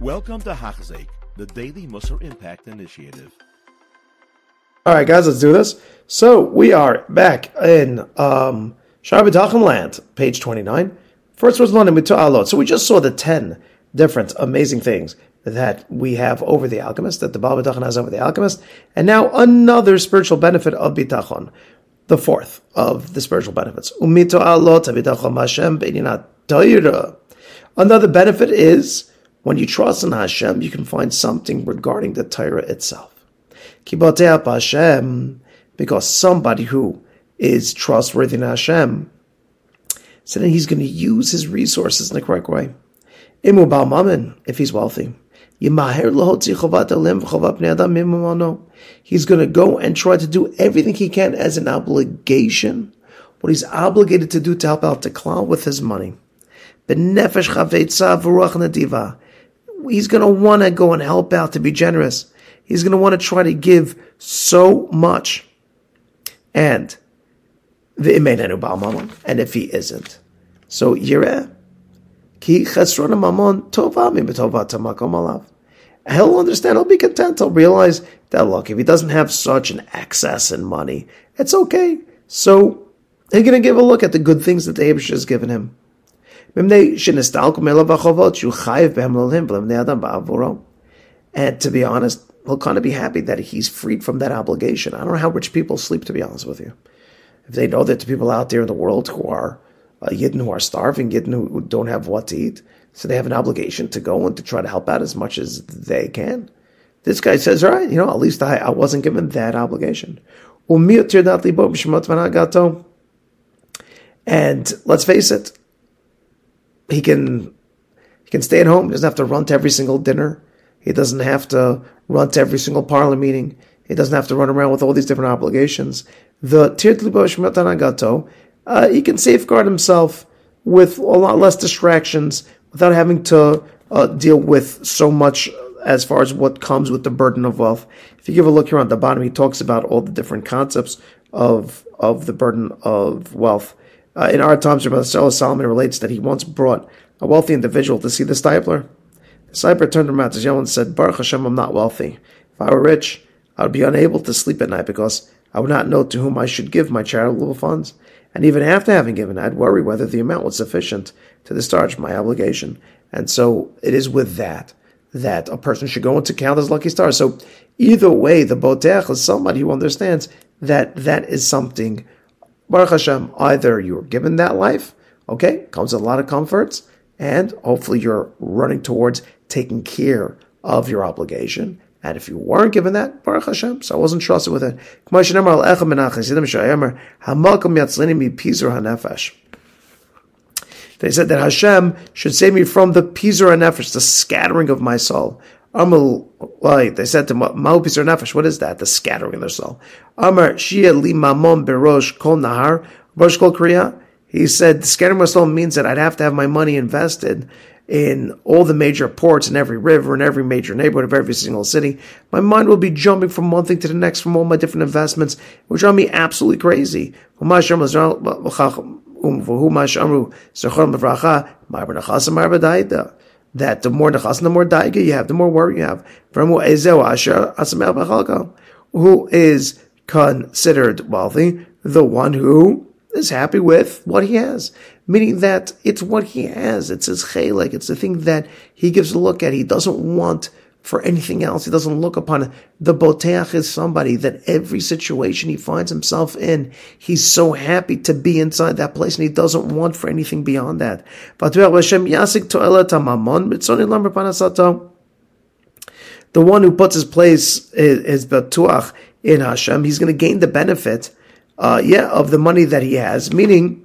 Welcome to Hachzik, the Daily Musar Impact Initiative. All right, guys, let's do this. So we are back in um, Shara land, page 29. First was London Alot. So we just saw the 10 different amazing things that we have over the alchemist, that the Baal Bitachon has over the alchemist. And now another spiritual benefit of Bitachon, the fourth of the spiritual benefits. Umito Alot Bitachon Hashem Another benefit is when you trust in Hashem, you can find something regarding the Torah itself. Hashem, because somebody who is trustworthy in Hashem, so then he's going to use his resources in the correct way. if he's wealthy. He's going to go and try to do everything he can as an obligation, what he's obligated to do to help out the klal with his money. He's going to want to go and help out to be generous. He's going to want to try to give so much. And the and if he isn't, so yireh ki chesron mamon tova tamakom alav. He'll understand. He'll be content. He'll realize that look, if he doesn't have such an excess in money, it's okay. So he's going to give a look at the good things that the Abish has given him. And to be honest, he'll kind of be happy that he's freed from that obligation. I don't know how rich people sleep, to be honest with you. If they know that the people out there in the world who are uh, Yidden who are starving, Yidden who don't have what to eat, so they have an obligation to go and to try to help out as much as they can. This guy says, all right, you know, at least I, I wasn't given that obligation. And let's face it, he can he can stay at home. He doesn't have to run to every single dinner. He doesn't have to run to every single parlor meeting. He doesn't have to run around with all these different obligations. The Tirtlibosh uh, he can safeguard himself with a lot less distractions without having to uh, deal with so much as far as what comes with the burden of wealth. If you give a look here on the bottom, he talks about all the different concepts of of the burden of wealth. Uh, in our times, Rabbi Solomon relates that he once brought a wealthy individual to see the Steipler. The Steipler turned around to Yom and said, Baruch Hashem, I'm not wealthy. If I were rich, I would be unable to sleep at night because I would not know to whom I should give my charitable funds. And even after having given, I'd worry whether the amount was sufficient to discharge my obligation. And so it is with that that a person should go into count as lucky stars. So either way, the boteach is somebody who understands that that is something. Baruch Hashem, either you're given that life, okay, comes a lot of comforts, and hopefully you're running towards taking care of your obligation. And if you weren't given that, Baruch Hashem, so I wasn't trusted with it. They said that Hashem should save me from the pizur nefesh, the scattering of my soul. Amar, they said to Ma'u pizur nefesh, what is that? The scattering of their soul. Amar shia mamon berosh kol nahar, rosh kol kriya. He said, scattering my soul means that I'd have to have my money invested in all the major ports in every river in every major neighborhood of every single city. My mind will be jumping from one thing to the next from all my different investments, which drive me absolutely crazy. That the more nechas, the more daiga you have, the more worry you have. From who is considered wealthy? The one who is happy with what he has. Meaning that it's what he has. It's his chalik. It's the thing that he gives a look at. He doesn't want for anything else. He doesn't look upon it. The boteach is somebody that every situation he finds himself in, he's so happy to be inside that place and he doesn't want for anything beyond that. The one who puts his place, his batuach in Hashem, he's going to gain the benefit uh, yeah, of the money that he has, meaning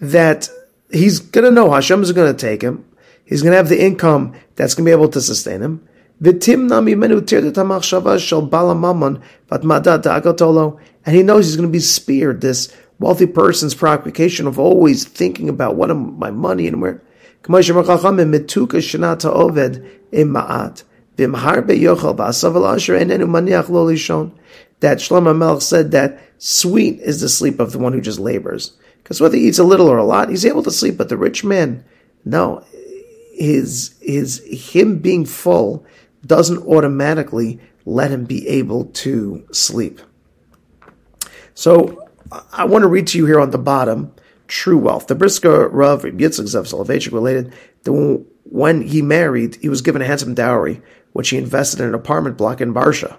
that he's going to know Hashem is going to take him. He's going to have the income that's going to be able to sustain him. And he knows he's going to be speared, this wealthy person's preoccupation of always thinking about what am my money and where. That Shlomo Melch said that Sweet is the sleep of the one who just labors. Because whether he eats a little or a lot, he's able to sleep. But the rich man, no, his his him being full doesn't automatically let him be able to sleep. So I want to read to you here on the bottom true wealth. The Brisker Rav Yitzchak Zev Soloveitchik related that when he married, he was given a handsome dowry, which he invested in an apartment block in Barsha.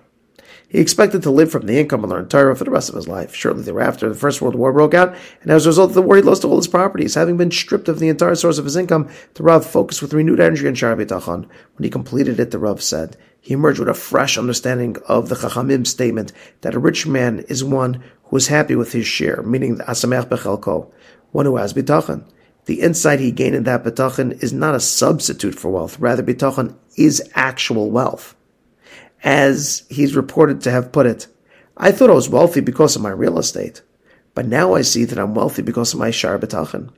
He expected to live from the income and learn Torah for the rest of his life. Shortly thereafter, the First World War broke out, and as a result of the war, he lost all his properties. Having been stripped of the entire source of his income, the Rav focused with renewed energy on Shar B'tachon. When he completed it, the Rav said, he emerged with a fresh understanding of the Chachamim statement that a rich man is one who is happy with his share, meaning the Asamech Bechelko, one who has B'tachon. The insight he gained in that B'tachon is not a substitute for wealth, rather, B'tachon is actual wealth as he's reported to have put it. I thought I was wealthy because of my real estate, but now I see that I'm wealthy because of my shar bitachon.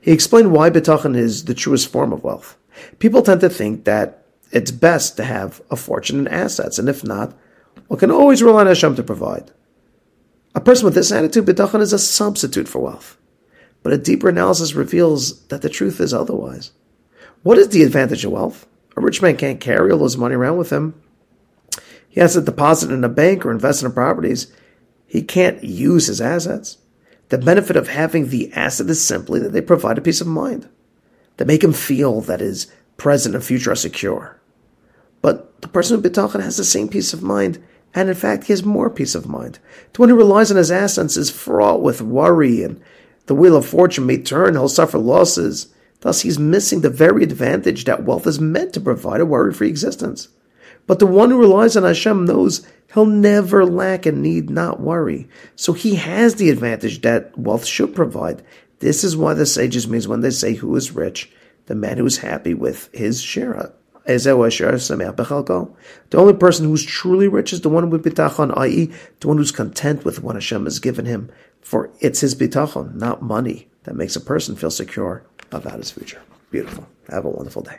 He explained why bitachon is the truest form of wealth. People tend to think that it's best to have a fortune and assets, and if not, one can always rely on Hashem to provide. A person with this attitude, bitachon is a substitute for wealth. But a deeper analysis reveals that the truth is otherwise. What is the advantage of wealth? A rich man can't carry all his money around with him. He has to deposit in a bank or invest in properties. He can't use his assets. The benefit of having the asset is simply that they provide a peace of mind. They make him feel that his present and future are secure. But the person who bitachon has the same peace of mind, and in fact, he has more peace of mind. The one who relies on his assets is fraught with worry, and the wheel of fortune may turn, he'll suffer losses. Thus, he's missing the very advantage that wealth is meant to provide a worry free existence. But the one who relies on Hashem knows he'll never lack and need not worry. So he has the advantage that wealth should provide. This is why the sages means when they say who is rich, the man who is happy with his share. The only person who's truly rich is the one with bitachon, i.e., the one who's content with what Hashem has given him. For it's his bitachon, not money, that makes a person feel secure about his future. Beautiful. Have a wonderful day.